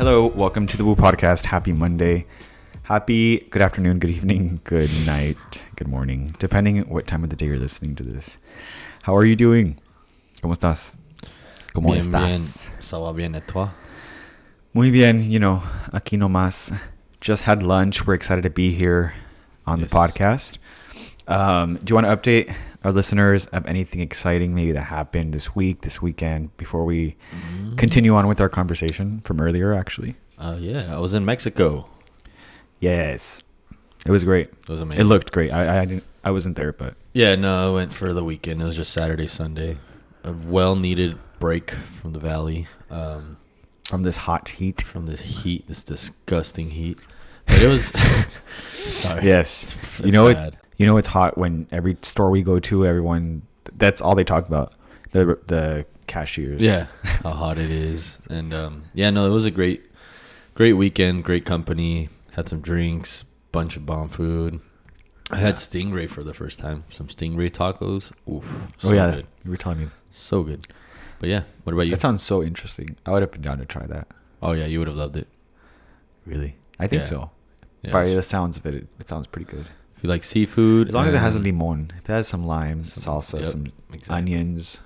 Hello, welcome to the Woo Podcast. Happy Monday. Happy good afternoon, good evening, good night, good morning, depending what time of the day you're listening to this. How are you doing? ¿Cómo estás? ¿Cómo bien, estás? bien. Va bien et toi? Muy bien, you know, aquí nomás. Just had lunch. We're excited to be here on Yes. the podcast. Um, do you want to update our listeners of anything exciting maybe that happened this week, this weekend, before we continue on with our conversation from earlier, actually? Uh, yeah, I was in Mexico. Yes. It was great. It was amazing. It looked great. I, I didn't I wasn't there, but Yeah, no, I went for the weekend. It was just Saturday, Sunday. A well-needed break from the valley, um, from this hot heat. from this heat, this disgusting heat. But it was. sorry. Yes. It's you know bad. it you know it's hot when every store we go to, everyone that's all they talk about. The the cashiers. Yeah, how hot it is, and um, yeah, no, it was a great, great weekend, great company. Had some drinks, bunch of bomb food. I had stingray for the first time. Some stingray tacos. Oof, Oh yeah. good. You were telling me. so good. But yeah, what about you? That sounds so interesting. I would have been down to try that. oh yeah, you would have loved it. Really? I think Yeah. so. Yeah, By the sounds of it, it, it sounds pretty good. If you like seafood, As long as it has a limon, if it has some lime, Some- salsa, yep, some exactly. onions,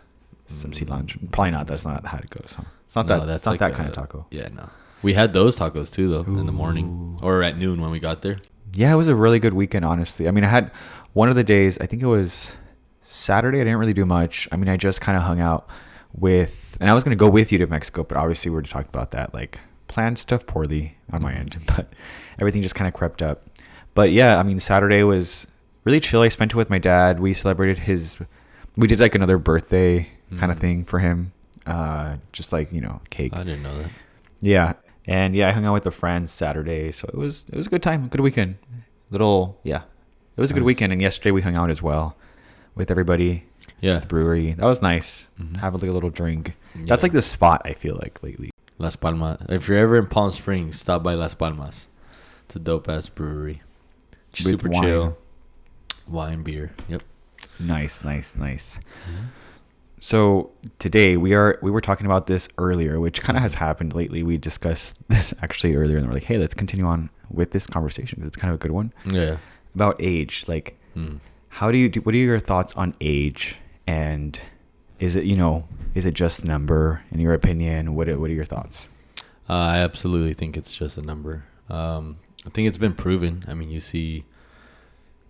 some Mm. cilantro. Probably not. That's not how it goes. Huh? It's not No, that. that's not like that kind of taco. Yeah, no. We had those tacos too, though, in the morning or at noon when we got there. Yeah, it was a really good weekend, honestly. I mean, I had one of the days, I think it was Saturday. I didn't really do much. I mean, I just kind of hung out with, and I was going to go with you to Mexico, but obviously we were talking about that. Like, planned stuff poorly on my end, but everything just kind of crept up. But yeah, I mean, Saturday was really chill. I spent it with my dad. We celebrated his, we did like another birthday kind of thing for him. Uh, just like, you know, cake. I didn't know that. Yeah, and yeah, I hung out with the friends Saturday, so it was it was a good time, good weekend. Little yeah, it was a good Nice. weekend. And yesterday we hung out as well with everybody Yeah, at the brewery. That was nice. Mhm. Have like a little drink. That's like the spot I feel like lately. Las Palmas. If you're ever in Palm Springs, stop by Las Palmas. It's a dope ass brewery. Super wine. chill. Wine, beer. Yep. Nice, nice, nice. So today we are we were talking about this earlier, which kind of has happened lately. We discussed this actually earlier, and we're like, hey, let's continue on with this conversation because it's kind of a good one Yeah. about age. Like, Mm. how do you do what are your thoughts on age and is it you know is it just a number in your opinion what are, what are your thoughts Uh, I absolutely think it's just a number. Um, I think it's been proven. I mean, you see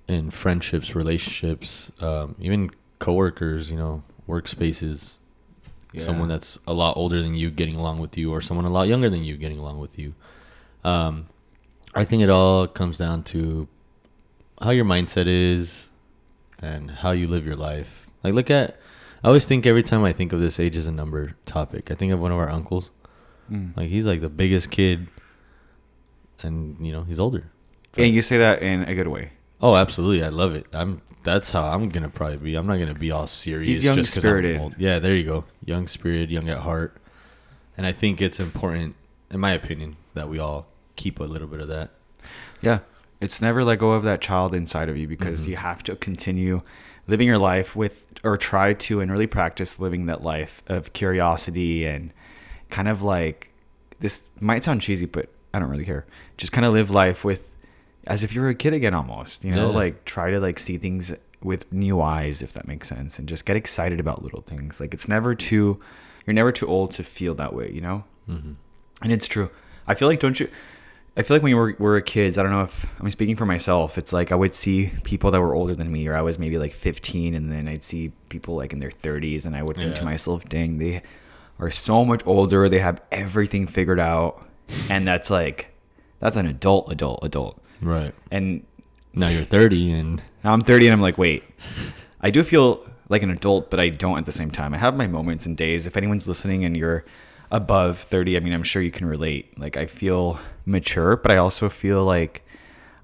in friendships, relationships, um, even coworkers, you know, workspaces, someone that's a lot older than you getting along with you, or someone a lot younger than you getting along with you. Um, I think it all comes down to how your mindset is and how you live your life. Like, look at. I always think every time I think of this age as a number topic, I think of one of our uncles. Mm. Like he's like the biggest kid, and you know he's older. and you say that in a good way Oh, absolutely, I love it. I'm that's how I'm gonna probably be. I'm not gonna be all serious. He's young just 'cause I'm spirited. old. Yeah, there you go. Young spirited, young at heart. And I think it's important, in my opinion, that we all keep a little bit of that. yeah it's never let go of that child inside of you because Mhm. you have to continue living your life with or try to and really practice living that life of curiosity and kind of like this might sound cheesy but i don't really care just kind of live life with as if you're a kid again almost you know Yeah. like try to like see things with new eyes if that makes sense and just get excited about little things like it's never too you're never too old to feel that way you know Mm-hmm. and it's true. I feel like don't you? I feel like when we were, were kids, I don't know if I'm speaking for myself. It's like I would see people that were older than me, or I was maybe like 15, and then I'd see people like in their 30s, and I would think to myself, "Dang, they are so much older. They have everything figured out." And that's like, that's an adult, adult, adult. Right And now you're 30, and now I'm 30, and I'm like, wait, I do feel like an adult, but I don't at the same time. I have my moments and days. If anyone's listening and you're above 30, I mean, I'm sure you can relate. Like I feel mature, but I also feel like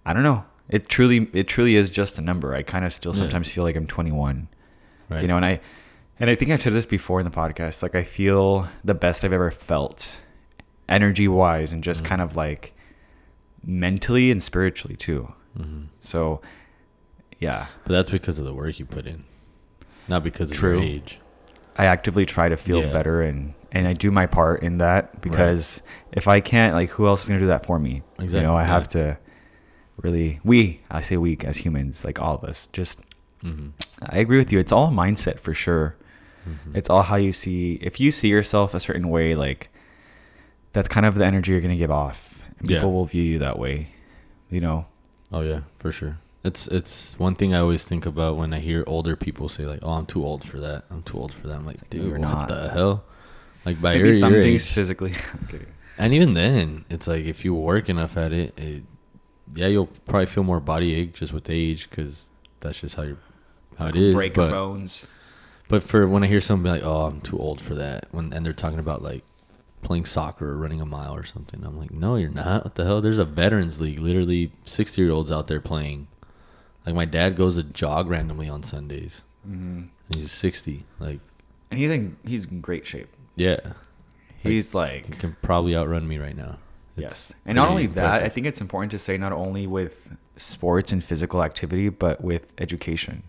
I don't know. It truly it truly is just a number. I kind of still Yeah. sometimes feel like I'm 21. right. You know, and I and I think I've said this before in the podcast. Like I feel the best I've ever felt energy wise and just Mhm. kind of like mentally and spiritually too. hmm So yeah. But that's because of the work you put in, not because of True. your age. I actively try to feel Yeah. better and and I do my part in that because if I can't, like, who else is gonna do that for me? You know, I yeah. have to really. We, I say we as humans, like all of us, just. Mhm. I agree with you. It's all mindset for sure. Mhm. It's all how you see. If you see yourself a certain way, like that's kind of the energy you're gonna give off. And Yeah. people will view you that way. You know. Oh yeah, for sure. It's it's one thing I always think about when I hear older people say like, "Oh, I'm too old for that. I'm too old for that." I'm like, no, dude, you're what not. the hell? Like by Maybe your, some your things age. physically. I'm and even then, it's like if you work enough at it, it yeah, you'll probably feel more body ache just with age because that's just how you how it is. Break your but bones. but for when I hear somebody like, "Oh, I'm too old for that," when and they're talking about like playing soccer or running a mile or something, I'm like, "No, you're not. What the hell? There's a veterans league. Literally, sixty year olds out there playing." Like my dad goes to jog randomly on Sundays. hmm he's sixty. Like, And he's in he's in great shape. yeah, He's he like he can probably outrun me right now. yes. And not only that, I think it's important to say not only with sports and physical activity, but with education.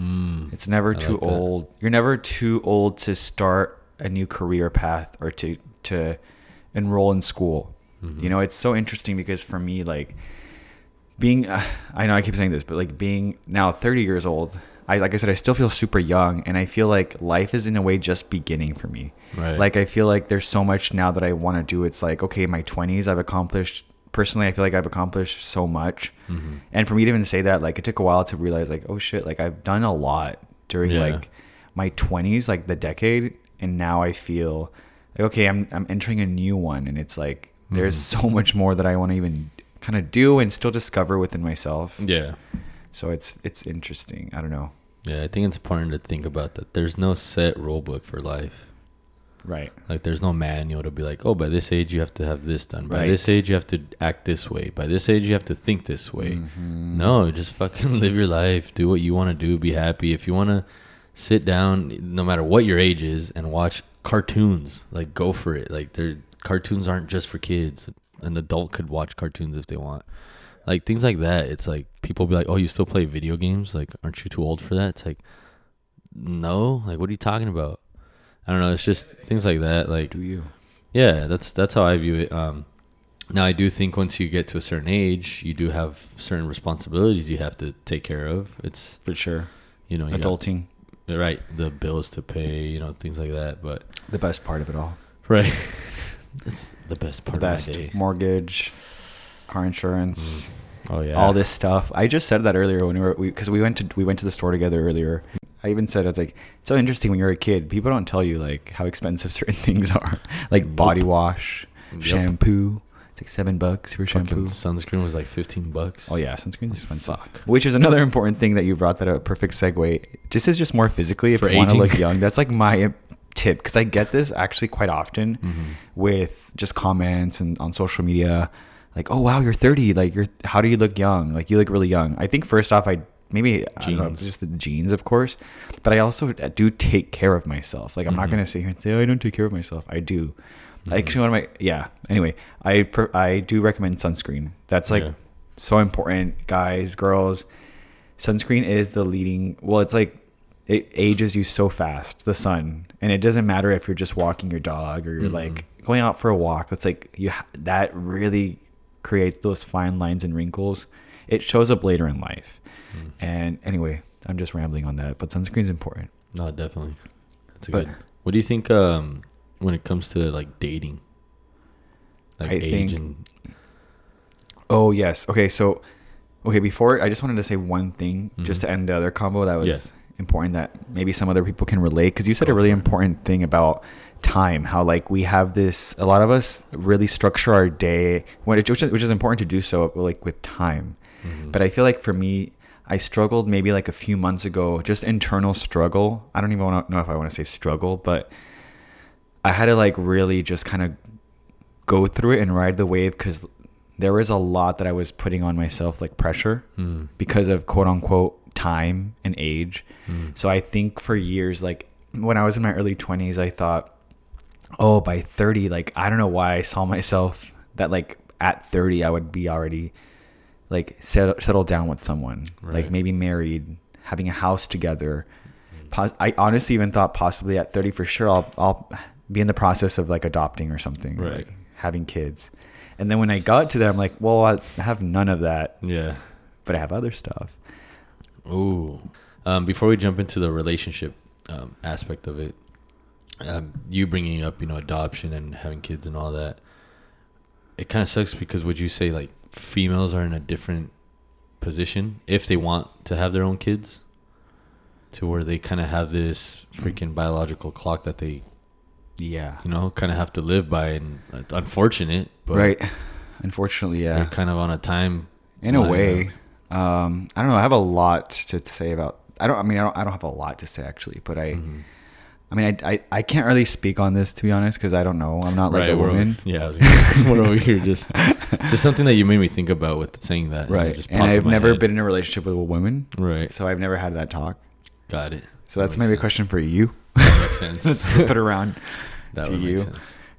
Mm. It's never I too like old. You're never too old to start a new career path or to to enroll in school. Mhm. You know, it's so interesting because for me, like being, uh, I know I keep saying this, but like being now 30 years old, I like I said, I still feel super young, and I feel like life is in a way just beginning for me. Right. Like I feel like there's so much now that I want to do. It's like okay, my 20s, I've accomplished. Personally, I feel like I've accomplished so much. Mhm. And for me to even say that, like it took a while to realize, like, oh shit, like I've done a lot during Yeah. like my twenties, like the decade, and now I feel like okay, I'm I'm entering a new one, and it's like there's Mhm. so much more that I want to even kind of do and still discover within myself. Yeah. So it's it's interesting. I don't know. Yeah, I think it's important to think about that. There's no set rule book for life. Right. Like there's no manual to be like, oh, by this age you have to have this done. By Right. this age you have to act this way. By this age you have to think this way. Mhm. No, just fucking live your life. Do what you want to do. Be happy. If you want to sit down, no matter what your age is, and watch cartoons, like go for it. Like their cartoons aren't just for kids. An adult could watch cartoons if they want. Like things like that. It's like people be like, "Oh, you still play video games? Like, aren't you too old for that?" It's like, no. Like, what are you talking about? I don't know. It's just things like that. Like, Do you? yeah, that's that's how I view it. Um, now I do think once you get to a certain age, you do have certain responsibilities you have to take care of. It's For sure. you know you got- Right? The bills to pay, you know, things like that. But the best part of it all. right, it's the best part the of best. Mortgage, car insurance. Mm. Oh yeah, all this stuff. I just said that earlier when we were because we, went to we went to the store together earlier. I even said it's like it's so interesting when you're a kid. People don't tell you like how expensive certain things are, like body wash, Yep. shampoo. It's like seven bucks for Fucking shampoo. sunscreen was like fifteen bucks. Oh yeah, sunscreen's expensive. Fuck. Which is another important thing that you brought that up. Perfect segue. Just is just more physically if For you want to look young. That's like my tip because I get this actually quite often Mhm. with just comments and on social media like oh wow you're 30 like you're how do you look young like you look really young i think first off i maybe I know, just the genes of course but i also do take care of myself like i'm not Mhm. going to sit here and say oh, i don't take care of myself i do Mhm. actually one of my yeah anyway i per, i do recommend sunscreen that's like Yeah. so important guys girls sunscreen is the leading well it's like it ages you so fast the sun and it doesn't matter if you're just walking your dog or you're Mhm. like going out for a walk that's like you ha- that really creates those fine lines and wrinkles it shows up later in life Mm. and anyway i'm just rambling on that but sunscreen's important No, definitely. That's a But- good. What do you think um, when it comes to like dating? Like I age think- and oh yes okay so okay before i just wanted to say one thing just Mhm. to end the other combo that was Yeah. important that maybe some other people can relate because you said Go a really important thing about time how like we have this a lot of us really structure our day which, is, which is important to do so like with time Mhm. but i feel like for me i struggled maybe like a few months ago just internal struggle i don't even know if i want to say struggle but i had to like really just kind of go through it and ride the wave because there was a lot that i was putting on myself like pressure Mm. because of quote unquote time and age Mm. so I think for years, like when I was in my early 20s, I thought, oh, by 30, like I don't know why I saw myself that like at 30, I would be already like settle, settled down with someone, like maybe married, having a house together. pos- I honestly even thought possibly at 30 for sure I'll I'll be in the process of like adopting or something, or, Right. like having kids. And then when I got to that, I'm like, well, I have none of that, Yeah. but I have other stuff. Ooh. Um, before we jump into the relationship um, aspect of it, um, you bringing up, you know, adoption and having kids and all that, it kind of sucks because would you say like females are in a different position if they want to have their own kids, to where they kind of have this freaking biological clock that they, Yeah. you know, kind of have to live by, and it's unfortunate, but right. Unfortunately, yeah. kind of on a time. In a way, um, I don't know. I have a lot to say about. I don't. I mean, I don't. I don't have a lot to say actually, but I. Mhm. I mean, I, I, I can't really speak on this to be honest because I don't know. I'm not like a we're- woman. Yeah, I was gonna, we're over here just just something that you made me think about with saying that. and Right. just And I've never head. been in a relationship with a woman. right. So I've never had that talk. Got it. So that's That maybe a question for you. That makes sense. Let's flip it around That to you.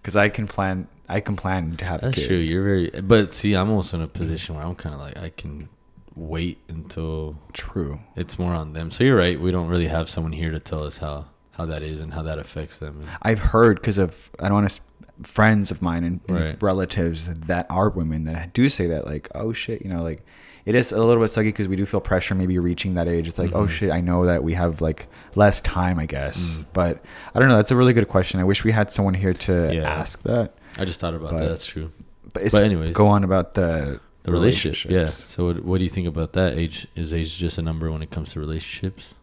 because I can plan. I can plan to have That's a kid. true. You're very, but see, I'm also in a position where I'm kind of like I can wait until True. it's more on them. So you're right. We don't really have someone here to tell us how how that is and how that affects them. I've heard because of I don't want to friends of mine and, and Right. relatives that are women that do say that like oh shit you know like it is a little bit sucky because we do feel pressure maybe reaching that age it's like oh Mhm. shit I know that we have like less time I guess Mm. but I don't know that's a really good question I wish we had someone here to Yeah. ask that I just thought about But- that. That's true. but, it's, But anyways. go on about the The relationship. Yeah. So what, what do you think about that? Age is age just a number when it comes to relationships?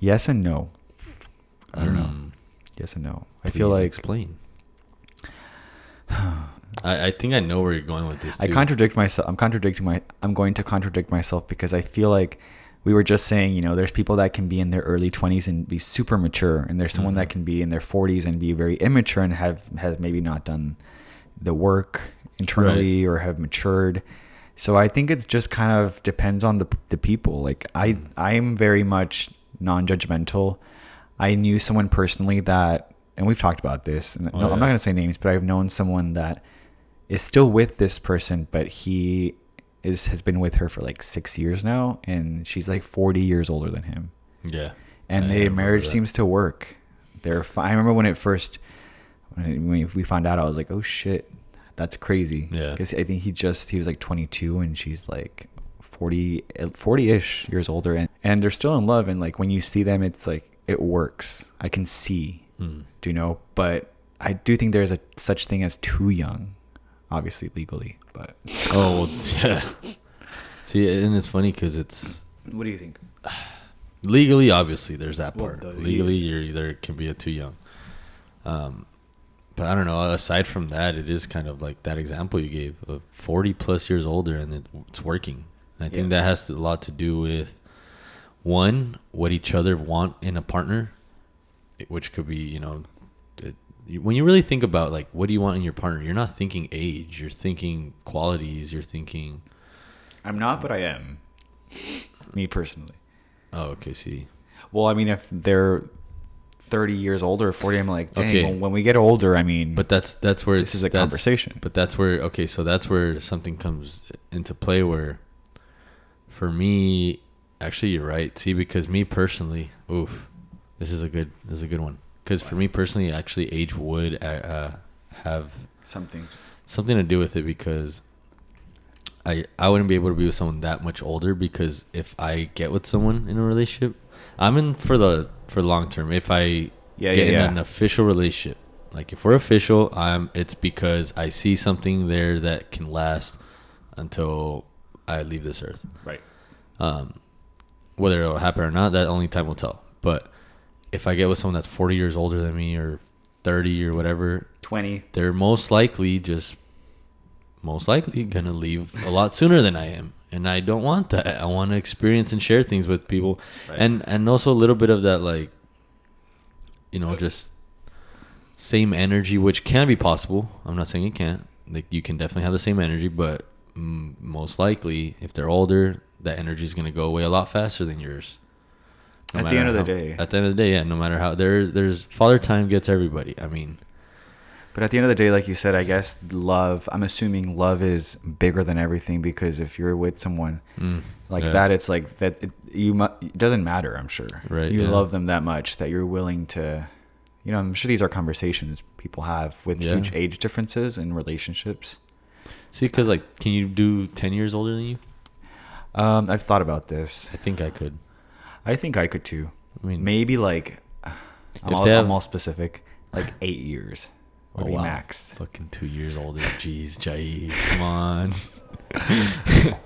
yes and no I don't know Mm. Yes and no I feel like explain. I, I think I know where you're going with this. I contradict myself. I'm contradicting my. I'm going to contradict myself because I feel like we were just saying, you know, there's people that can be in their early 20s and be super mature, and there's someone that Mhm. can be in their 40s and be very immature and have has maybe not done the work internally or have matured. So I think it's just kind of depends on the the people. Like I Mm. I'm very much non-judgmental. I knew someone personally that, and we've talked about this. And Oh, no, I'm not gonna say names, but I've known someone that is still with this person, but he is has been with her for like six years now, and she's like 40 years older than him, Yeah. and I their marriage that. seems to work. They're. Fi- I remember when it first when we- we found out, I was like, oh shit, that's crazy. Yeah. because I think he just he was like 22, and she's like 40 40ish years older, and and they're still in love, and like when you see them, it's like it works. I can see Mm. do you know but i do think there's a such thing as too young obviously legally but Oh well, yeah. See, and it's funny because it's what do you think legally obviously there's that Well, part. the- legally, you're either can be a too young. Um, but I don't know. Aside from that, it is kind of like that example you gave of 40 plus years older and it, it's working. And I think that Yes. has a lot to do with one what each other want in a partner, which could be you know. When you really think about like what do you want in your partner, you're not thinking age, you're thinking qualities, you're thinking i'm not but i am me personally oh okay, see. well i mean if they're 30 years older 40 i'm like dang Okay. when, when we get older i mean But that's that's where This is a conversation. But that's where okay, so that's where something comes into play. Where, for me, actually, you're right. See, because me personally, oof, this is a good this is a good one. Because for me personally, actually, age would uh, uh, have something something to do with it because I I wouldn't be able to be with someone that much older because if I get with someone in a relationship, I'm in for the for long term. If I Yeah, get yeah, in yeah. an official relationship, like if we're official, I'm it's because I see something there that can last until I leave this earth. right Um, whether it'll happen or not, that only time will tell. But if I get with someone that's 40 years older than me or 30 or whatever, 20 they're most likely just most likely gonna leave a lot sooner than I am, and I don't want that. I want to experience and share things with people, Right. and and also a little bit of that like, you know, just same energy, which can be possible. I'm not saying it can't. Like you can definitely have the same energy, but most likely, if they're older, that energy is gonna go away a lot faster than yours. At the end of the how- day. At the end of the day, yeah. No matter how there's there's father time gets everybody. I mean, But at the end of the day, like you said, I guess love. I'm assuming love is bigger than everything because if you're with someone Mm, like yeah. that, it's like that. It, you mu- it doesn't matter. I'm sure. Right, You yeah. love them that much that you're willing to. You know, I'm sure these are conversations people have with Yeah. huge age differences in relationships. See, because like, can you do ten years older than you? Um, I've thought about this. I think I could. I think I could too. I mean, Maybe like I'm all, have- I'm all specific. Like eight years would Oh, be wow. max. Fucking two years older. Jeez, Jai, come on.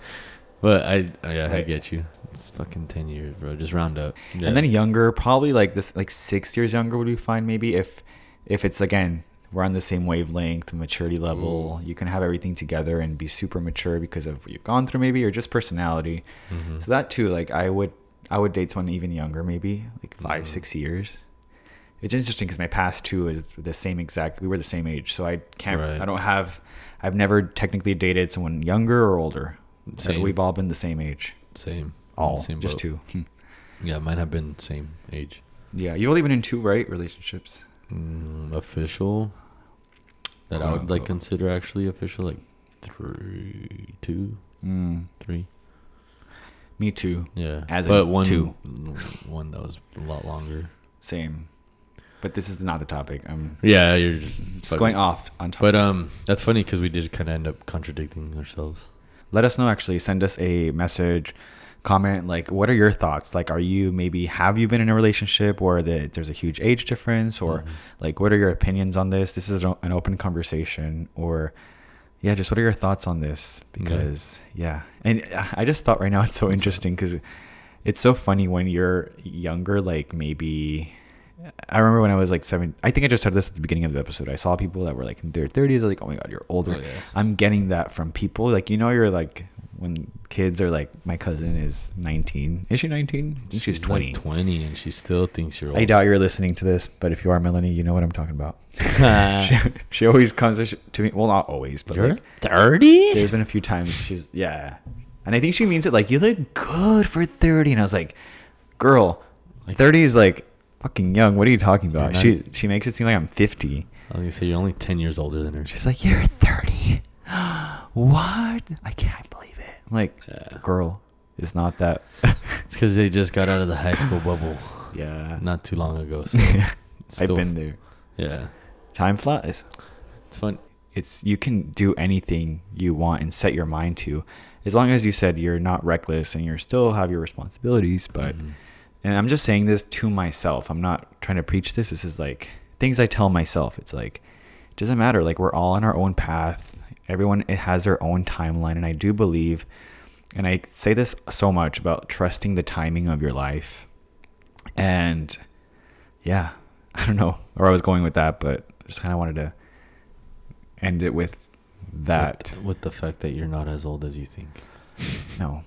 but I, I, yeah, I Right. get you. It's fucking ten years, bro. Just round up. Yeah. And then younger, probably like this, like six years younger would be fine. Maybe if, if it's again we're on the same wavelength, maturity level, you can have everything together and be super mature because of what you've gone through, maybe, or just personality. Mhm. So that too, like I would, I would date someone even younger, maybe like 5 Mhm. six years. It's interesting because my past two is the same exact. We were the same age, so I can't. Right. I don't have. I've never technically dated someone younger or older. Same. We've all been the same age. Same. All Same just boat. two. Hmm. Yeah, mine have been same age. Yeah, you've only been in two, right? Relationships. Mm, official. That I would like consider actually official, like three, two, Mm, three. me too. Yeah. As but one, two. one that was a lot longer. Same. But this is not the topic. I'm Yeah, you're just, just going off on topic. But um, that's funny because we did kind of end up contradicting ourselves. let us know actually send us a message comment like what are your thoughts? Like are you maybe have you been in a relationship where the, there's a huge age difference or Mhm. like what are your opinions on this? This is an open conversation or yeah just what are your thoughts on this? Because yeah, and i just thought right now it's so interesting because it's so funny when you're younger like maybe i remember when i was like seven i think i just said this at the beginning of the episode. I saw people that were like in their 30s like oh my god you're older. Oh, yeah. I'm getting that from people. Like you know, you're like when kids are like, my cousin is 19. Is she 19? I think she's, like 20. 20, and she still thinks you're old. I doubt you're listening to this, but if you are Melanie, you know what I'm talking about. she, she always comes to me. Well, not always, but You're like, 30? there's been a few times she's yeah, and I think she means it like you look good for 30, and I was like, girl, Like- 30 is like fucking young. What are you talking about? not- She she makes it seem like I'm 50. I was gonna say you're only 10 years older than her. She's like, you're 30. what? I can't believe it. I'm like, Yeah. girl, it's not that. It's because they just got out of the high school bubble yeah. not too long ago. So I've been there. Yeah, Time flies. it's fun. It's you can do anything you want and set your mind to, as long as you said you're not reckless and you still have your responsibilities. But Mhm. and I'm just saying this to myself. I'm not trying to preach this. This is like things I tell myself. It's like it doesn't matter. Like we're all on our own path. Everyone it has their own timeline, and I do believe, and I say this so much about trusting the timing of your life. And yeah, I don't know where I was going with that, but I just kind of wanted to end it with that. with, with the fact that you're not as old as you think. No,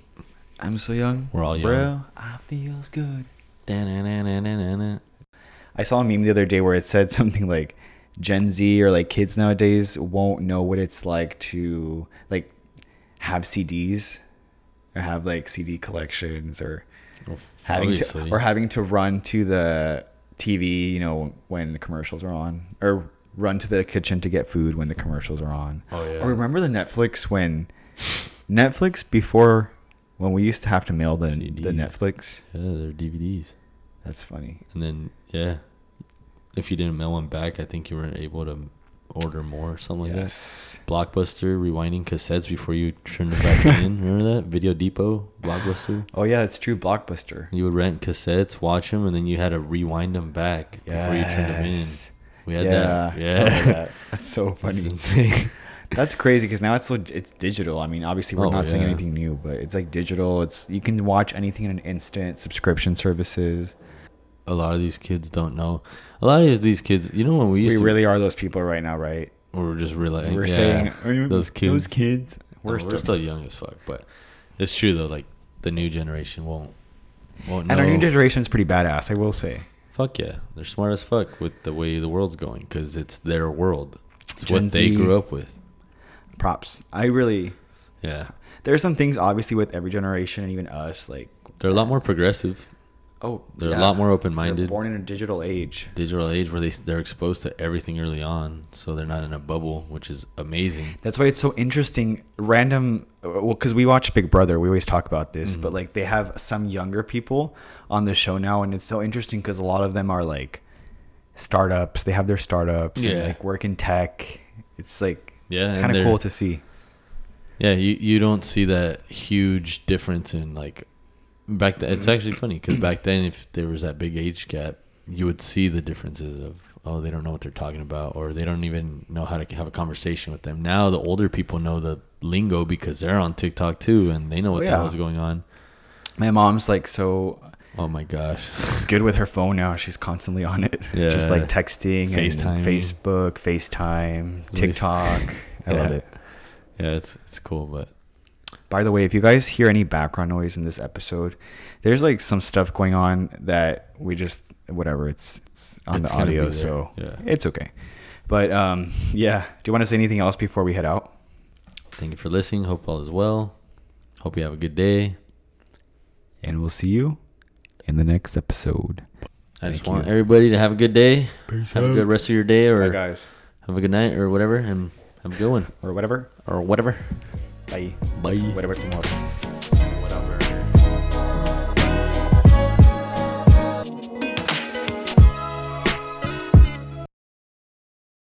I'm so young. We're all young. Bro, I feels good. Da-na-na-na-na-na. I saw a meme the other day where it said something like Gen Z or like kids nowadays won't know what it's like to like have CDs or have like CD collections or Well, having obviously. to or having to run to the TV, you know, when the commercials are on or run to the kitchen to get food when the commercials are on. Oh, yeah. Or remember the Netflix when Netflix before when we used to have to mail the the Netflix. Yeah, they're DVDs. That's funny. And then yeah, if you didn't mail one back, I think you were able to order more or something like yes. that. Blockbuster rewinding cassettes before you turned them back in. Remember that Video Depot Blockbuster? Oh yeah, it's true. Blockbuster. You would rent cassettes, watch them, and then you had to rewind them back before you turned them in. Yes. We had yeah. that. Yeah, that. That's so funny. insane. That's crazy because now it's so it's digital. I mean, obviously we're Oh, not saying anything new, but it's like digital. It's you can watch anything in an instant. Subscription services. A lot of these kids don't know. A lot of these kids, you know, when we We, to, really are those people right now, right? We're just realizing, we're yeah, saying "Oh, those kids. Those kids. We're, we're, still, still, young as fuck, but it's true though. Like the new generation won't won't and our new generation is pretty badass. I will say. Fuck yeah, they're smart as fuck with the way the world's going because it's their world. It's Gen what they Z. grew up with. Props. I really. Yeah, There are some things obviously with every generation and even us like. they're a lot more progressive. Oh, They're yeah. a lot more They're open-minded. born in a digital age. Digital age where they they're exposed to everything early on, so they're not in a bubble, which is amazing. That's why it's so interesting. Random, well, because we watch Big Brother, we always talk about this, but mm-hmm. like they have some younger people on the show now, and it's so interesting because a lot of them are like startups. They have their startups and Yeah. like work in tech. It's like Yeah, it's kind of cool to see. Yeah, you you don't see that huge difference in like back then. It's mm-hmm. actually funny because back then, if there was that big age gap, you would see the differences of oh they don't know what they're talking about or they don't even know how to have a conversation with them. Now the older people know the lingo because they're on TikTok too and they know what Oh, the yeah. hell's going on. My mom's like so Oh my gosh, good with her phone now. She's constantly on it. yeah. Just like texting FaceTiming. and Facebook, FaceTime, TikTok. I love Yeah. it. yeah, it's it's cool, but By the way, if you guys hear any background noise in this episode, there's like some stuff going on that we just whatever. It's, it's on It's the audio, so yeah. it's okay. But um, yeah. Do you want to say anything else before we head out? thank you for listening. Hope all is well. Hope you have a good day. And we'll see you in the next episode. I just Thank want you. everybody to have a good day. have a good rest of your day, or Bye, guys, have a good night, or whatever, and have a good one, or whatever. or whatever. Bye. Bye. Whatever tomorrow.